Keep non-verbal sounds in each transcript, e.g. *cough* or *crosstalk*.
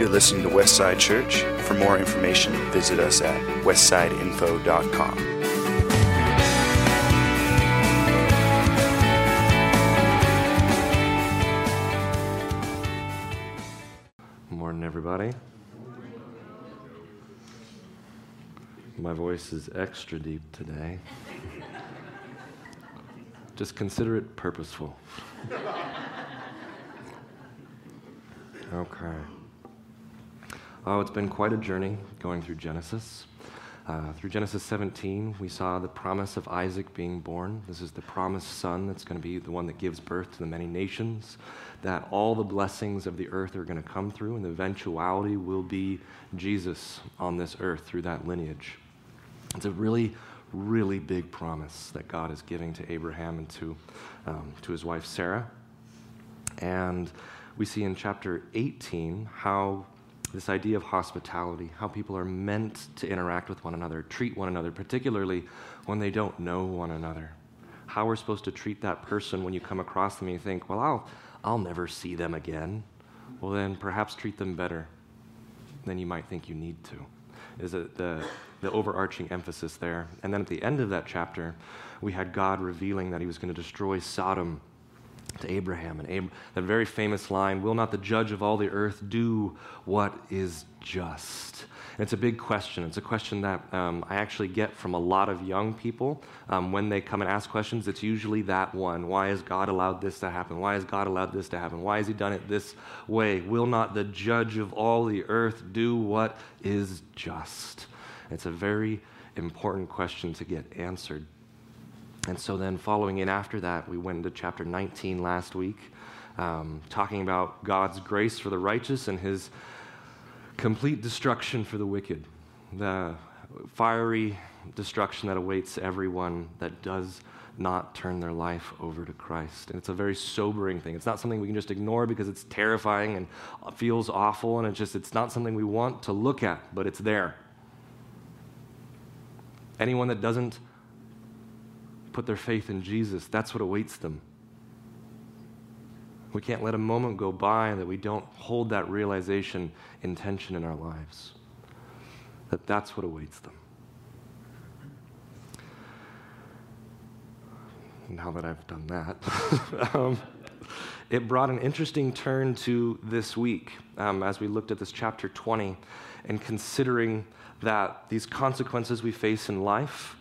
You're listening to Westside Church. For more information, visit us at westsideinfo.com. Morning, everybody. My voice is extra deep today. *laughs* Just consider it purposeful. *laughs* Okay. Oh, it's been quite a journey going through Genesis. Uh, through Genesis 17, we saw the promise of Isaac being born. This is the promised son that's going to be the one that gives birth to the many nations, that all the blessings of the earth are going to come through, and the eventuality will be Jesus on this earth through that lineage. It's a really, really big promise that God is giving to Abraham and to, um, to his wife Sarah. And we see in chapter 18 how this idea of hospitality, how people are meant to interact with one another, treat one another, particularly when they don't know one another. How we're supposed to treat that person when you come across them and you think, well, I'll, I'll never see them again. Well, then perhaps treat them better than you might think you need to. Is the, the overarching emphasis there? And then at the end of that chapter, we had God revealing that he was going to destroy Sodom to Abraham. And Ab- that very famous line Will not the judge of all the earth do what is just? And it's a big question. It's a question that um, I actually get from a lot of young people um, when they come and ask questions. It's usually that one Why has God allowed this to happen? Why has God allowed this to happen? Why has He done it this way? Will not the judge of all the earth do what is just? It's a very important question to get answered. And so then, following in after that, we went into chapter 19 last week, um, talking about God's grace for the righteous and his complete destruction for the wicked, the fiery destruction that awaits everyone that does not turn their life over to Christ. And it's a very sobering thing. It's not something we can just ignore because it's terrifying and feels awful, and it's just, it's not something we want to look at, but it's there. Anyone that doesn't put their faith in Jesus, that's what awaits them. We can't let a moment go by that we don't hold that realization in tension in our lives. That that's what awaits them. Now that I've done that, *laughs* um, it brought an interesting turn to this week um, as we looked at this chapter 20 and considering that these consequences we face in life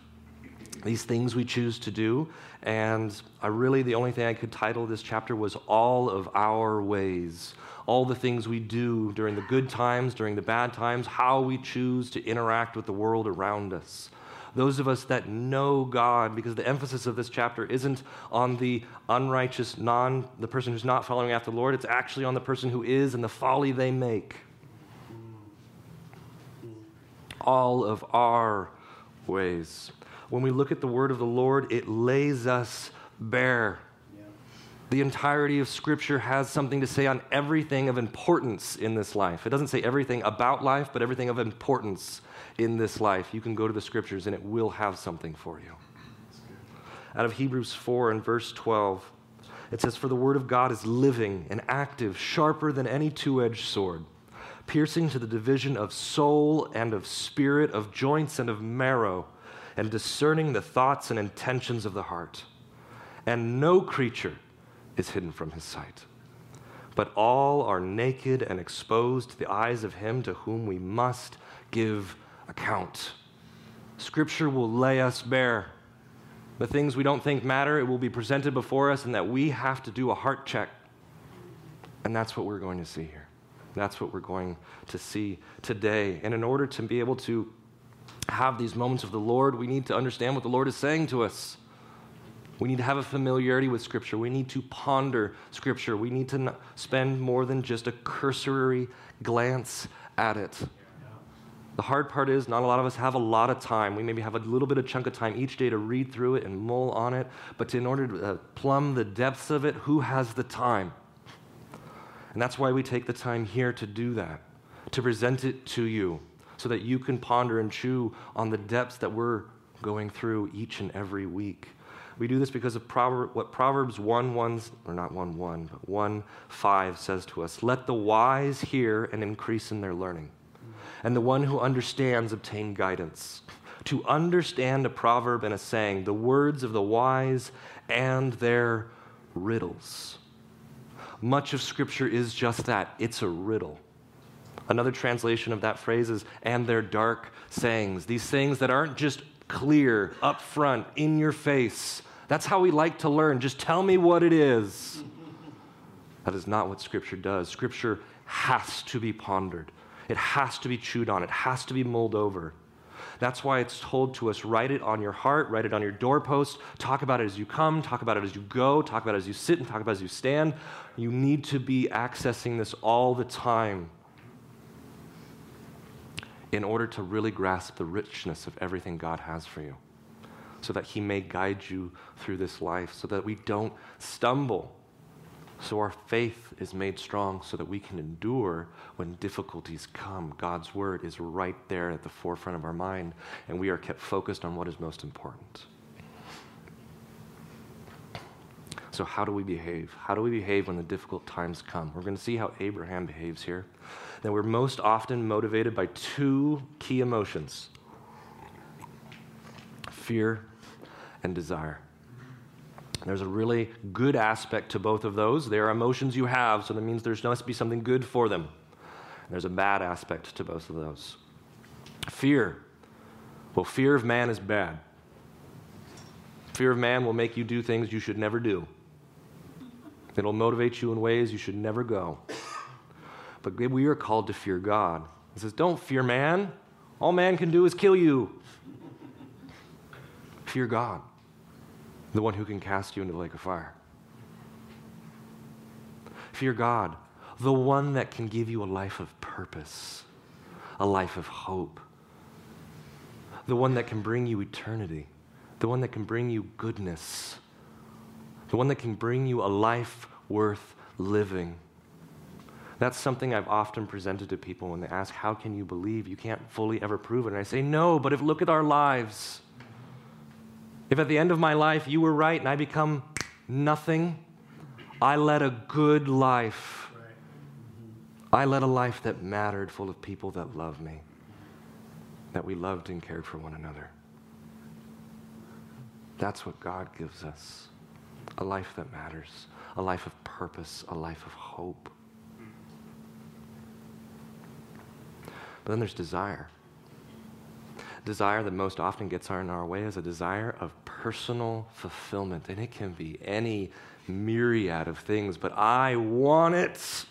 these things we choose to do. And I really, the only thing I could title this chapter was All of Our Ways. All the things we do during the good times, during the bad times, how we choose to interact with the world around us. Those of us that know God, because the emphasis of this chapter isn't on the unrighteous, non, the person who's not following after the Lord, it's actually on the person who is and the folly they make. All of our ways when we look at the word of the Lord, it lays us bare. Yeah. The entirety of Scripture has something to say on everything of importance in this life. It doesn't say everything about life, but everything of importance in this life. You can go to the Scriptures and it will have something for you. Out of Hebrews 4 and verse 12, it says, For the word of God is living and active, sharper than any two edged sword, piercing to the division of soul and of spirit, of joints and of marrow and discerning the thoughts and intentions of the heart. And no creature is hidden from his sight. But all are naked and exposed to the eyes of him to whom we must give account. Scripture will lay us bare. The things we don't think matter, it will be presented before us, and that we have to do a heart check. And that's what we're going to see here. That's what we're going to see today. And in order to be able to have these moments of the Lord, we need to understand what the Lord is saying to us. We need to have a familiarity with Scripture. We need to ponder Scripture. We need to spend more than just a cursory glance at it. The hard part is, not a lot of us have a lot of time. We maybe have a little bit of chunk of time each day to read through it and mull on it. But in order to uh, plumb the depths of it, who has the time? And that's why we take the time here to do that, to present it to you so that you can ponder and chew on the depths that we're going through each and every week. We do this because of Proverb, what Proverbs 1 1, or not 1 1, but 1 5 says to us Let the wise hear and increase in their learning, and the one who understands obtain guidance. To understand a proverb and a saying, the words of the wise and their riddles. Much of Scripture is just that it's a riddle. Another translation of that phrase is, and their dark sayings. These sayings that aren't just clear, up front, in your face. That's how we like to learn. Just tell me what it is. That is not what Scripture does. Scripture has to be pondered, it has to be chewed on, it has to be mulled over. That's why it's told to us write it on your heart, write it on your doorpost, talk about it as you come, talk about it as you go, talk about it as you sit, and talk about it as you stand. You need to be accessing this all the time in order to really grasp the richness of everything God has for you, so that He may guide you through this life, so that we don't stumble, so our faith is made strong, so that we can endure when difficulties come. God's Word is right there at the forefront of our mind, and we are kept focused on what is most important. So, how do we behave? How do we behave when the difficult times come? We're going to see how Abraham behaves here that we're most often motivated by two key emotions fear and desire. There's a really good aspect to both of those. They are emotions you have, so that means there must be something good for them. There's a bad aspect to both of those. Fear. Well, fear of man is bad. Fear of man will make you do things you should never do. It'll motivate you in ways you should never go. But we are called to fear God. He says, Don't fear man. All man can do is kill you. fear God, the one who can cast you into the lake of fire. Fear God, the one that can give you a life of purpose, a life of hope, the one that can bring you eternity, the one that can bring you goodness, the one that can bring you a life worth living. That's something I've often presented to people when they ask, How can you believe? You can't fully ever prove it. And I say, No, but if look at our lives. If at the end of my life you were right and I become nothing, I led a good life. I led a life that mattered, full of people that loved me, that we loved and cared for one another. That's what God gives us a life that matters, a life of purpose, a life of hope. But then there's desire. Desire that most often gets in our way is a desire of personal fulfillment. And it can be any myriad of things, but I want it.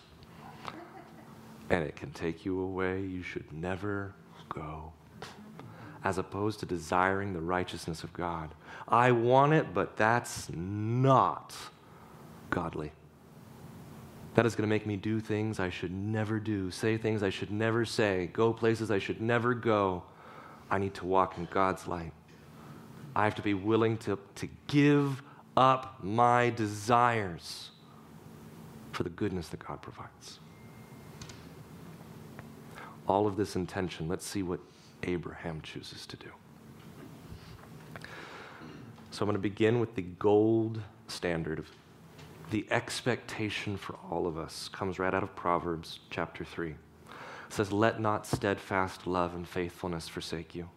And it can take you away you should never go. As opposed to desiring the righteousness of God. I want it, but that's not godly. That is going to make me do things I should never do, say things I should never say, go places I should never go. I need to walk in God's light. I have to be willing to, to give up my desires for the goodness that God provides. All of this intention, let's see what Abraham chooses to do. So I'm going to begin with the gold standard of the expectation for all of us comes right out of Proverbs chapter 3. It says, Let not steadfast love and faithfulness forsake you.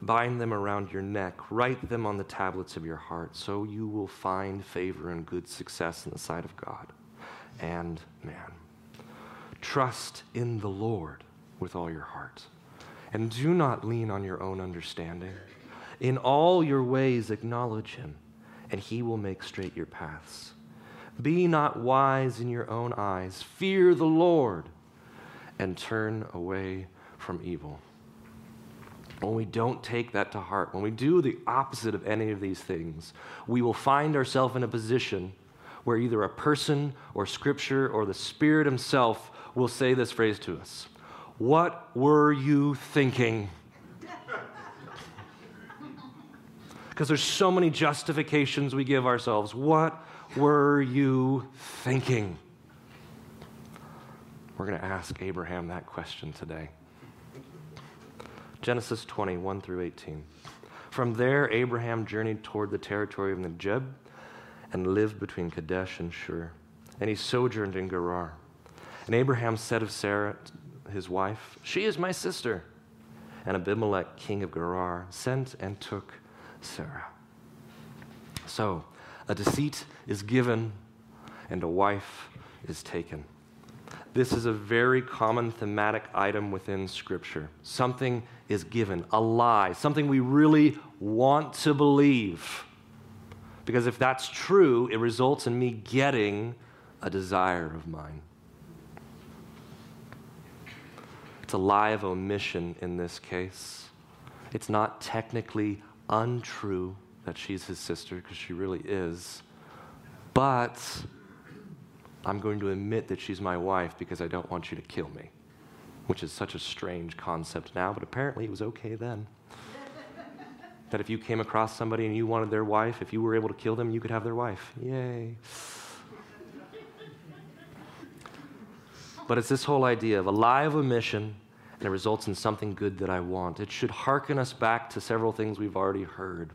Bind them around your neck, write them on the tablets of your heart, so you will find favor and good success in the sight of God and man. Trust in the Lord with all your heart, and do not lean on your own understanding. In all your ways, acknowledge him, and he will make straight your paths. Be not wise in your own eyes. Fear the Lord and turn away from evil. When we don't take that to heart, when we do the opposite of any of these things, we will find ourselves in a position where either a person or scripture or the Spirit Himself will say this phrase to us What were you thinking? *laughs* Because there's so many justifications we give ourselves. What were you thinking? We're going to ask Abraham that question today. Genesis 20, 1 through 18. From there, Abraham journeyed toward the territory of Negeb and lived between Kadesh and Shur. And he sojourned in Gerar. And Abraham said of Sarah, his wife, She is my sister. And Abimelech, king of Gerar, sent and took Sarah. So, a deceit is given and a wife is taken. This is a very common thematic item within Scripture. Something is given, a lie, something we really want to believe. Because if that's true, it results in me getting a desire of mine. It's a lie of omission in this case. It's not technically untrue that she's his sister, because she really is. But I'm going to admit that she's my wife because I don't want you to kill me, which is such a strange concept now, but apparently it was okay then. *laughs* that if you came across somebody and you wanted their wife, if you were able to kill them, you could have their wife. Yay. but it's this whole idea of a lie of omission and it results in something good that I want. It should hearken us back to several things we've already heard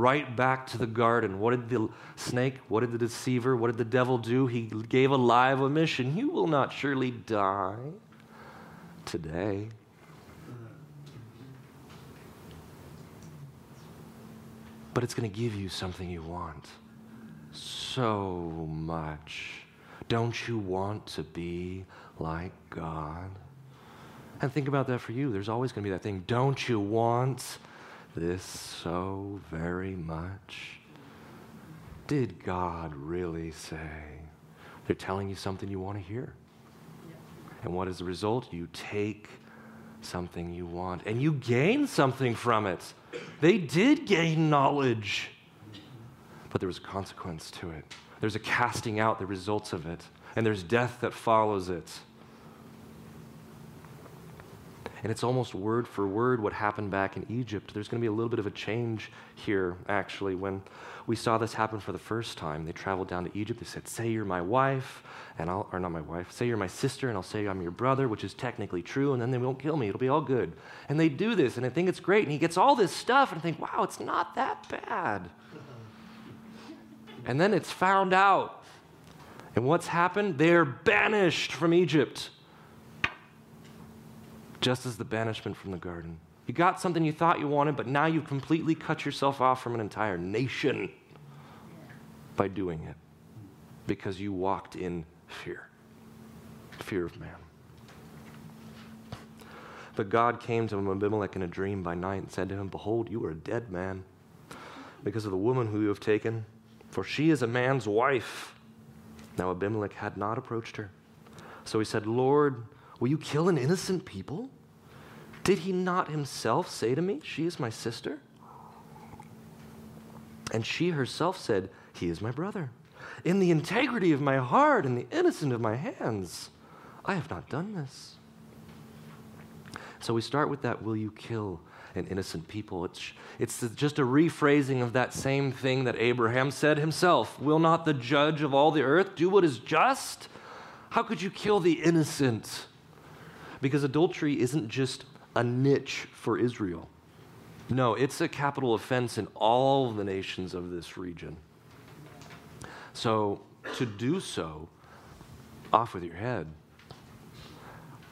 right back to the garden. What did the snake, what did the deceiver, what did the devil do? He gave a lie of omission. You will not surely die today. But it's going to give you something you want so much. Don't you want to be like God? And think about that for you. There's always going to be that thing. Don't you want this so very much? Did God really say? They're telling you something you want to hear. And what is the result? You take something you want and you gain something from it. They did gain knowledge, but there was a consequence to it. There's a casting out the results of it, and there's death that follows it. And it's almost word for word what happened back in Egypt. There's going to be a little bit of a change here, actually, when we saw this happen for the first time. They traveled down to Egypt. They said, Say you're my wife, and I'll, or not my wife, say you're my sister, and I'll say I'm your brother, which is technically true, and then they won't kill me. It'll be all good. And they do this, and I think it's great. And he gets all this stuff, and I think, wow, it's not that bad. And then it's found out. And what's happened? They're banished from Egypt just as the banishment from the garden. You got something you thought you wanted, but now you've completely cut yourself off from an entire nation by doing it because you walked in fear fear of man. But God came to Abimelech in a dream by night and said to him, Behold, you are a dead man because of the woman who you have taken, for she is a man's wife. Now Abimelech had not approached her. So he said, Lord, Will you kill an innocent people? Did he not himself say to me, She is my sister? And she herself said, He is my brother. In the integrity of my heart and the innocence of my hands, I have not done this. So we start with that, Will you kill an innocent people? It's, it's just a rephrasing of that same thing that Abraham said himself Will not the judge of all the earth do what is just? How could you kill the innocent? Because adultery isn't just a niche for Israel. No, it's a capital offense in all the nations of this region. So to do so, off with your head.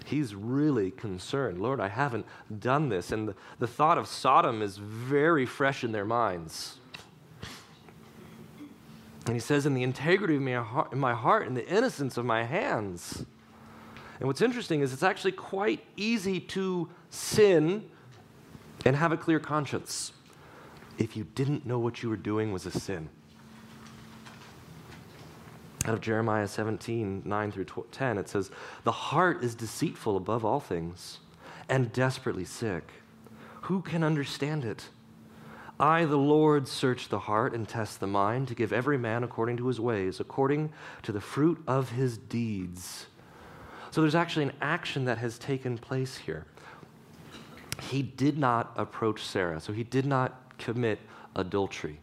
He's really concerned. Lord, I haven't done this. And the, the thought of Sodom is very fresh in their minds. And he says, In the integrity of my heart, in my heart, in the innocence of my hands. And what's interesting is it's actually quite easy to sin and have a clear conscience if you didn't know what you were doing was a sin. Out of Jeremiah 17, 9 through 10, it says, The heart is deceitful above all things and desperately sick. Who can understand it? I, the Lord, search the heart and test the mind to give every man according to his ways, according to the fruit of his deeds. So there's actually an action that has taken place here. He did not approach Sarah, so he did not commit adultery.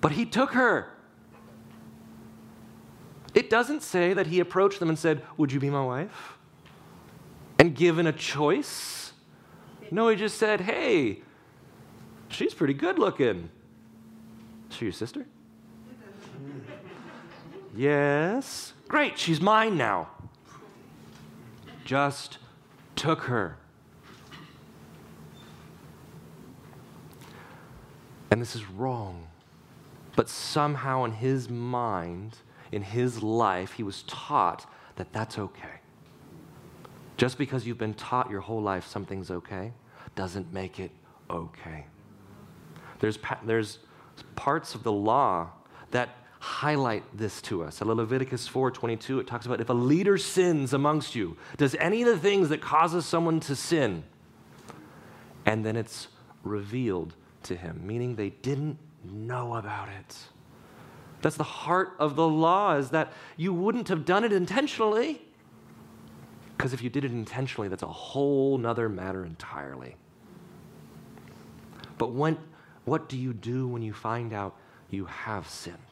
But he took her. It doesn't say that he approached them and said, Would you be my wife? And given a choice. No, he just said, Hey, she's pretty good looking. Is she your sister? *laughs* yes. Great, she's mine now. Just took her. And this is wrong. But somehow in his mind, in his life, he was taught that that's okay. Just because you've been taught your whole life something's okay doesn't make it okay. There's, there's parts of the law that highlight this to us. In Leviticus 4:22 it talks about if a leader sins amongst you, does any of the things that causes someone to sin and then it's revealed to him, meaning they didn't know about it. That's the heart of the law is that you wouldn't have done it intentionally. Because if you did it intentionally, that's a whole nother matter entirely. But when, what do you do when you find out you have sinned?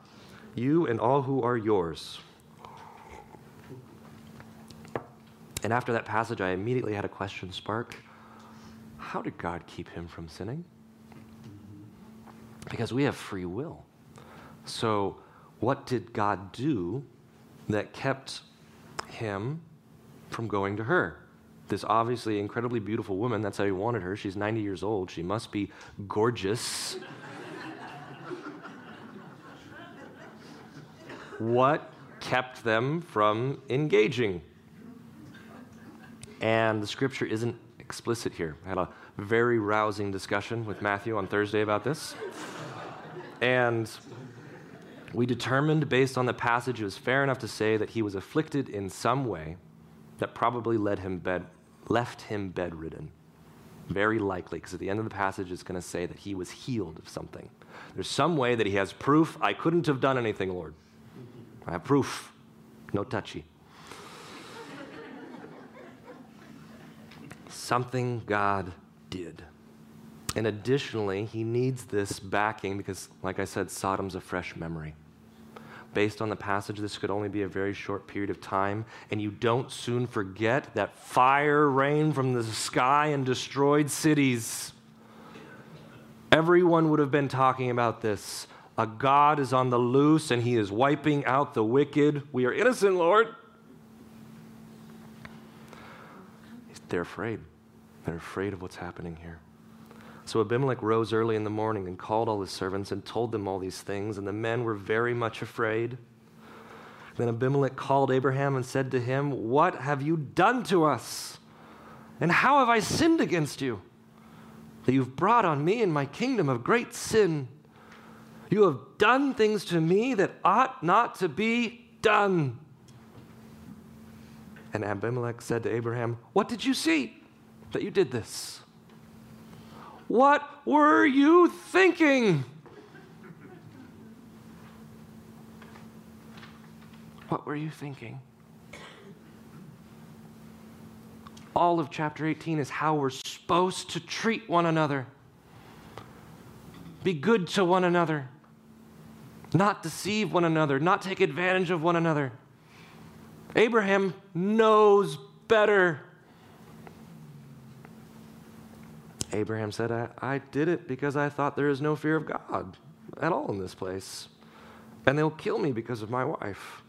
you and all who are yours. And after that passage, I immediately had a question spark How did God keep him from sinning? Because we have free will. So, what did God do that kept him from going to her? This obviously incredibly beautiful woman, that's how he wanted her. She's 90 years old. She must be gorgeous. What kept them from engaging? And the scripture isn't explicit here. I had a very rousing discussion with Matthew on Thursday about this. And we determined, based on the passage, it was fair enough to say that he was afflicted in some way that probably led him bed, left him bedridden. Very likely, because at the end of the passage, it's going to say that he was healed of something. There's some way that he has proof I couldn't have done anything, Lord. I have proof. No touchy. something God did. And additionally, he needs this backing because, like I said, Sodom's a fresh memory. Based on the passage, this could only be a very short period of time, and you don't soon forget that fire rained from the sky and destroyed cities. Everyone would have been talking about this. A God is on the loose and he is wiping out the wicked. We are innocent, Lord. They're afraid. They're afraid of what's happening here. So Abimelech rose early in the morning and called all his servants and told them all these things, and the men were very much afraid. Then Abimelech called Abraham and said to him, What have you done to us? And how have I sinned against you? That you've brought on me and my kingdom a great sin. You have done things to me that ought not to be done. And Abimelech said to Abraham, What did you see that you did this? What were you thinking? What were you thinking? All of chapter 18 is how we're supposed to treat one another. Be good to one another. Not deceive one another. Not take advantage of one another. Abraham knows better. Abraham said, I, I did it because I thought there is no fear of God at all in this place. And they'll kill me because of my wife,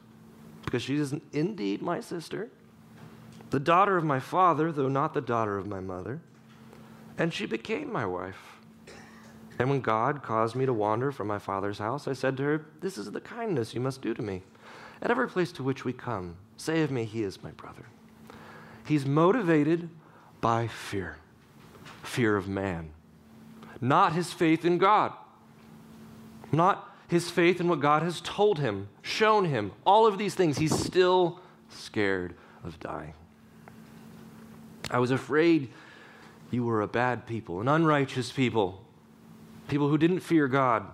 because she is indeed my sister, the daughter of my father, though not the daughter of my mother. And she became my wife. And when God caused me to wander from my father's house, I said to her, This is the kindness you must do to me. At every place to which we come, say of me, He is my brother. He's motivated by fear fear of man, not his faith in God, not his faith in what God has told him, shown him, all of these things. He's still scared of dying. I was afraid you were a bad people, an unrighteous people. People who didn't fear God.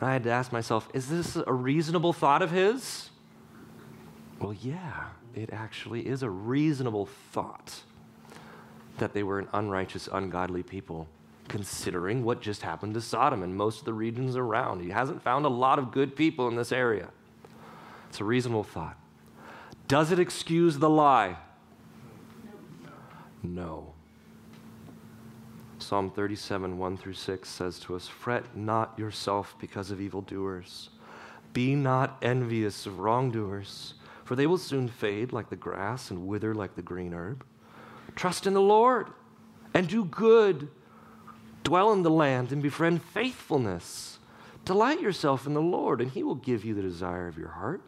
I had to ask myself, is this a reasonable thought of his? Well, yeah, it actually is a reasonable thought that they were an unrighteous, ungodly people, considering what just happened to Sodom and most of the regions around. He hasn't found a lot of good people in this area. It's a reasonable thought. Does it excuse the lie? No. Psalm 37, 1 through 6 says to us Fret not yourself because of evildoers. Be not envious of wrongdoers, for they will soon fade like the grass and wither like the green herb. Trust in the Lord and do good. Dwell in the land and befriend faithfulness. Delight yourself in the Lord, and he will give you the desire of your heart.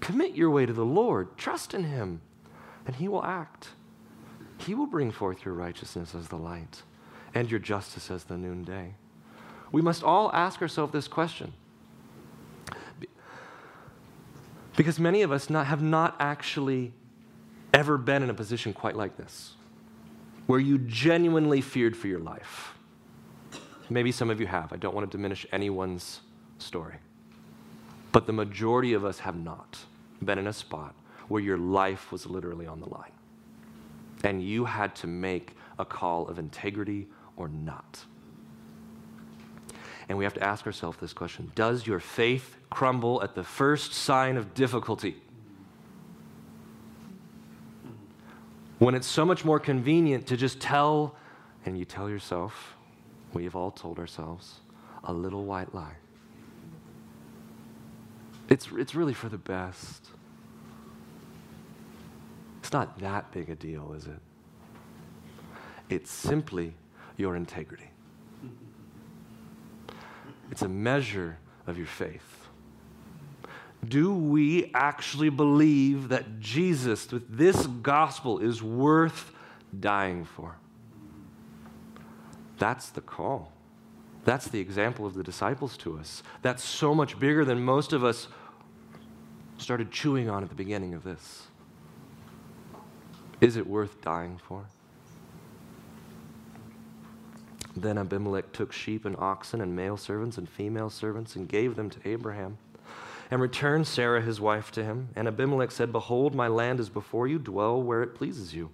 Commit your way to the Lord. Trust in him, and he will act. He will bring forth your righteousness as the light and your justice as the noonday. We must all ask ourselves this question. Because many of us not, have not actually ever been in a position quite like this, where you genuinely feared for your life. Maybe some of you have. I don't want to diminish anyone's story. But the majority of us have not been in a spot where your life was literally on the line. And you had to make a call of integrity or not. And we have to ask ourselves this question Does your faith crumble at the first sign of difficulty? When it's so much more convenient to just tell, and you tell yourself, we've all told ourselves, a little white lie. It's, it's really for the best. It's not that big a deal, is it? It's simply your integrity. It's a measure of your faith. Do we actually believe that Jesus, with this gospel, is worth dying for? That's the call. That's the example of the disciples to us. That's so much bigger than most of us started chewing on at the beginning of this. Is it worth dying for? Then Abimelech took sheep and oxen and male servants and female servants and gave them to Abraham and returned Sarah his wife to him. And Abimelech said, Behold, my land is before you, dwell where it pleases you.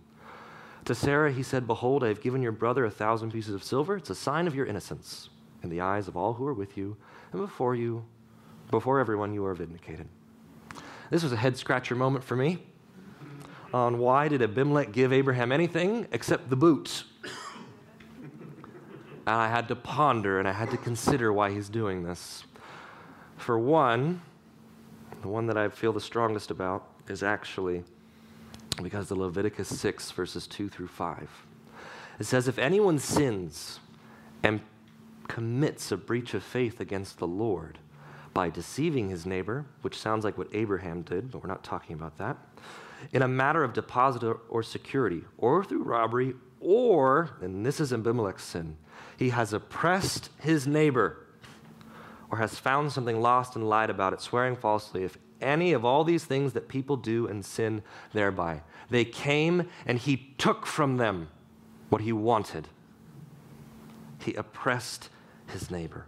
To Sarah he said, Behold, I have given your brother a thousand pieces of silver. It's a sign of your innocence in the eyes of all who are with you, and before you, before everyone, you are vindicated. This was a head scratcher moment for me on why did Abimelech give Abraham anything except the boots? And I had to ponder and I had to consider why he's doing this. For one, the one that I feel the strongest about is actually because of Leviticus 6, verses 2 through 5. It says, If anyone sins and commits a breach of faith against the Lord by deceiving his neighbor, which sounds like what Abraham did, but we're not talking about that, in a matter of deposit or security, or through robbery, or, and this is Abimelech's sin, he has oppressed his neighbor or has found something lost and lied about it, swearing falsely, if any of all these things that people do and sin thereby. They came and he took from them what he wanted. He oppressed his neighbor.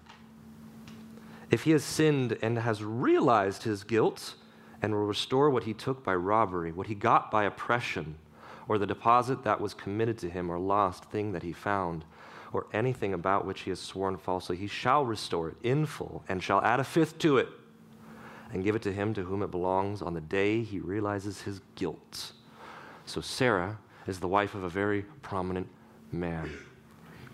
If he has sinned and has realized his guilt and will restore what he took by robbery, what he got by oppression, or the deposit that was committed to him or lost thing that he found, or anything about which he has sworn falsely, he shall restore it in full and shall add a fifth to it and give it to him to whom it belongs on the day he realizes his guilt. So Sarah is the wife of a very prominent man.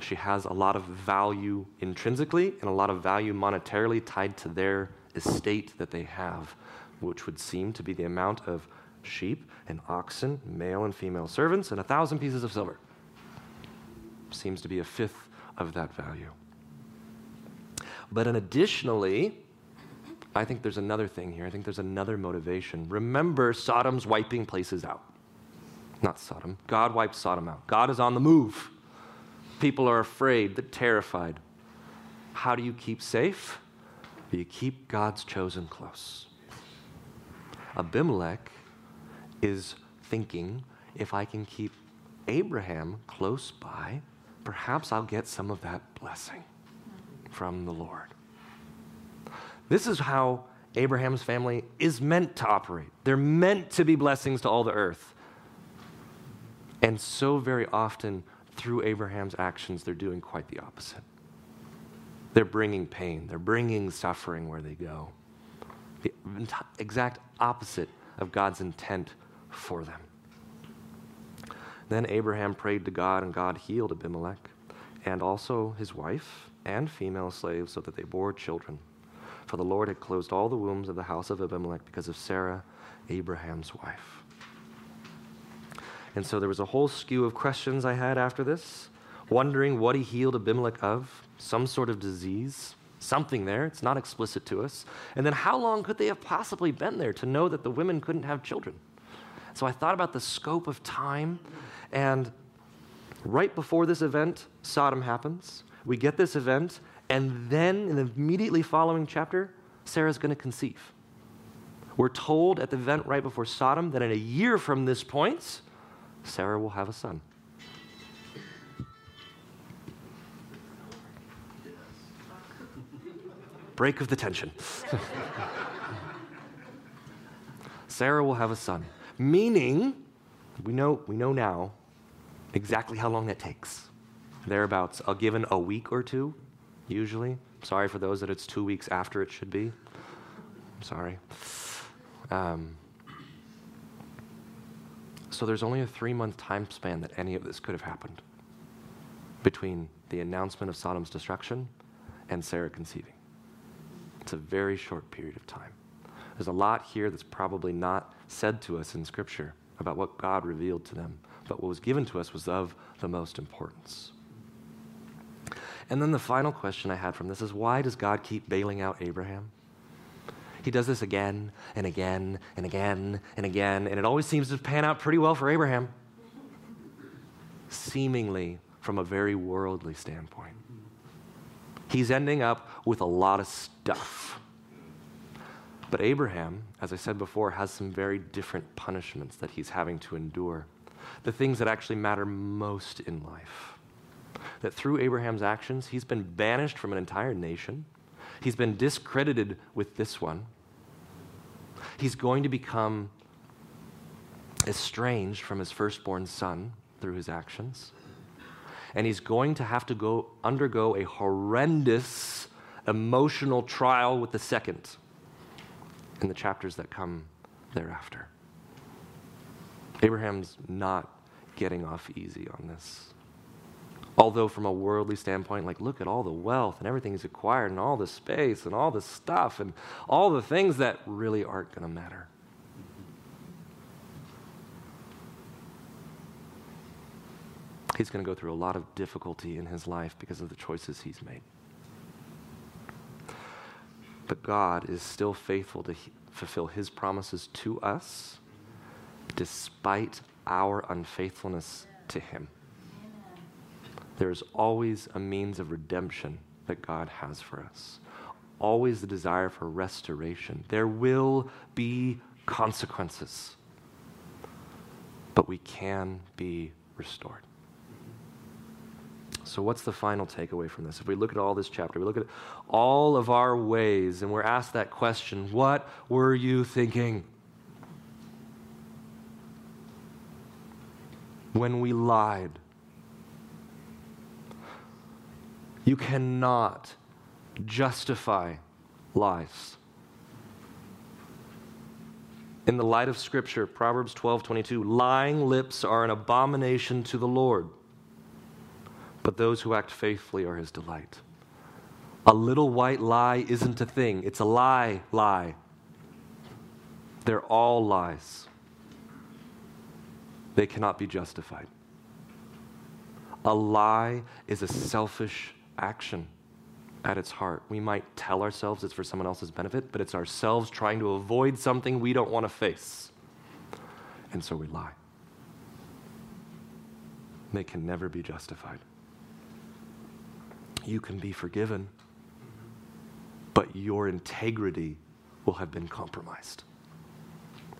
She has a lot of value intrinsically and a lot of value monetarily tied to their estate that they have, which would seem to be the amount of sheep and oxen, male and female servants, and a thousand pieces of silver seems to be a fifth of that value. But and additionally, I think there's another thing here. I think there's another motivation. Remember, Sodom's wiping places out. Not Sodom. God wipes Sodom out. God is on the move. People are afraid, they're terrified. How do you keep safe? You keep God's chosen close. Abimelech is thinking if I can keep Abraham close by, perhaps I'll get some of that blessing from the Lord. This is how Abraham's family is meant to operate. They're meant to be blessings to all the earth. And so very often, through Abraham's actions, they're doing quite the opposite. They're bringing pain, they're bringing suffering where they go. The exact opposite of God's intent for them. Then Abraham prayed to God, and God healed Abimelech and also his wife and female slaves so that they bore children. For the Lord had closed all the wombs of the house of Abimelech because of Sarah, Abraham's wife. And so there was a whole skew of questions I had after this, wondering what he healed Abimelech of, some sort of disease, something there. It's not explicit to us. And then how long could they have possibly been there to know that the women couldn't have children? So I thought about the scope of time, and right before this event, Sodom happens. We get this event, and then in the immediately following chapter, Sarah's going to conceive. We're told at the event right before Sodom that in a year from this point, Sarah will have a son. Break of the tension. *laughs* Sarah will have a son, meaning we know, we know now exactly how long that takes. Thereabouts, a given a week or two, usually. Sorry for those that it's two weeks after it should be. I'm sorry. Um, so there's only a three month time span that any of this could have happened between the announcement of Sodom's destruction and Sarah conceiving. It's a very short period of time. There's a lot here that's probably not said to us in Scripture about what God revealed to them, but what was given to us was of the most importance. And then the final question I had from this is why does God keep bailing out Abraham? He does this again and again and again and again, and it always seems to pan out pretty well for Abraham, seemingly from a very worldly standpoint. He's ending up with a lot of stuff. But Abraham, as I said before, has some very different punishments that he's having to endure. The things that actually matter most in life. That through Abraham's actions, he's been banished from an entire nation. He's been discredited with this one. He's going to become estranged from his firstborn son through his actions. And he's going to have to go undergo a horrendous emotional trial with the second in the chapters that come thereafter. Abraham's not getting off easy on this. Although, from a worldly standpoint, like, look at all the wealth and everything he's acquired and all the space and all the stuff and all the things that really aren't going to matter. He's going to go through a lot of difficulty in his life because of the choices he's made. But God is still faithful to fulfill his promises to us despite our unfaithfulness to him. There is always a means of redemption that God has for us, always the desire for restoration. There will be consequences, but we can be restored. So, what's the final takeaway from this? If we look at all this chapter, we look at all of our ways, and we're asked that question what were you thinking? When we lied, you cannot justify lies. In the light of Scripture, Proverbs 12 22, lying lips are an abomination to the Lord but those who act faithfully are his delight. A little white lie isn't a thing, it's a lie, lie. They're all lies. They cannot be justified. A lie is a selfish action at its heart. We might tell ourselves it's for someone else's benefit, but it's ourselves trying to avoid something we don't want to face. And so we lie. They can never be justified you can be forgiven, but your integrity will have been compromised.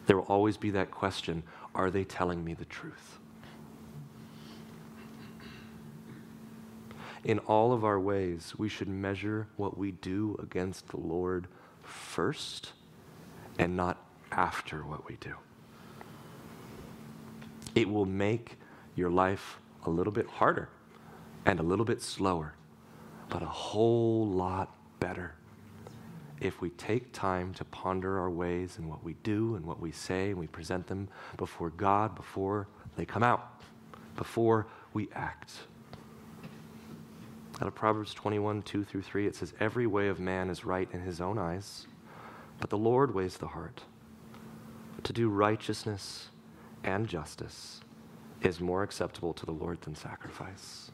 There will always be that question are they telling me the truth? in all of our ways, we should measure what we do against the Lord first and not after what we do. It will make your life a little bit harder and a little bit slower, but a whole lot better if we take time to ponder our ways and what we do and what we say, and we present them before God before they come out, before we act. Out of Proverbs 21, 2 through 3, it says, Every way of man is right in his own eyes, but the Lord weighs the heart. To do righteousness and justice is more acceptable to the Lord than sacrifice.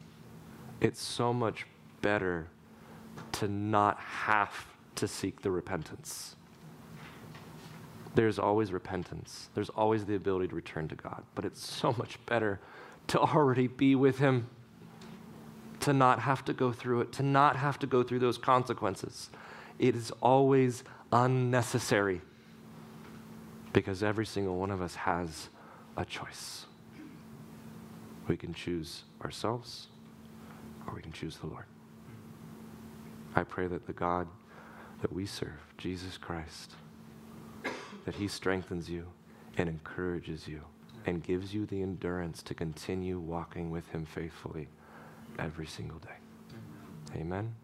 It's so much better to not have to seek the repentance. There's always repentance, there's always the ability to return to God, but it's so much better to already be with Him, to not have to go through it, to not have to go through those consequences. It is always unnecessary because every single one of us has a choice. We can choose ourselves or we can choose the Lord. I pray that the God that we serve, Jesus Christ, that He strengthens you and encourages you and gives you the endurance to continue walking with Him faithfully every single day. Amen.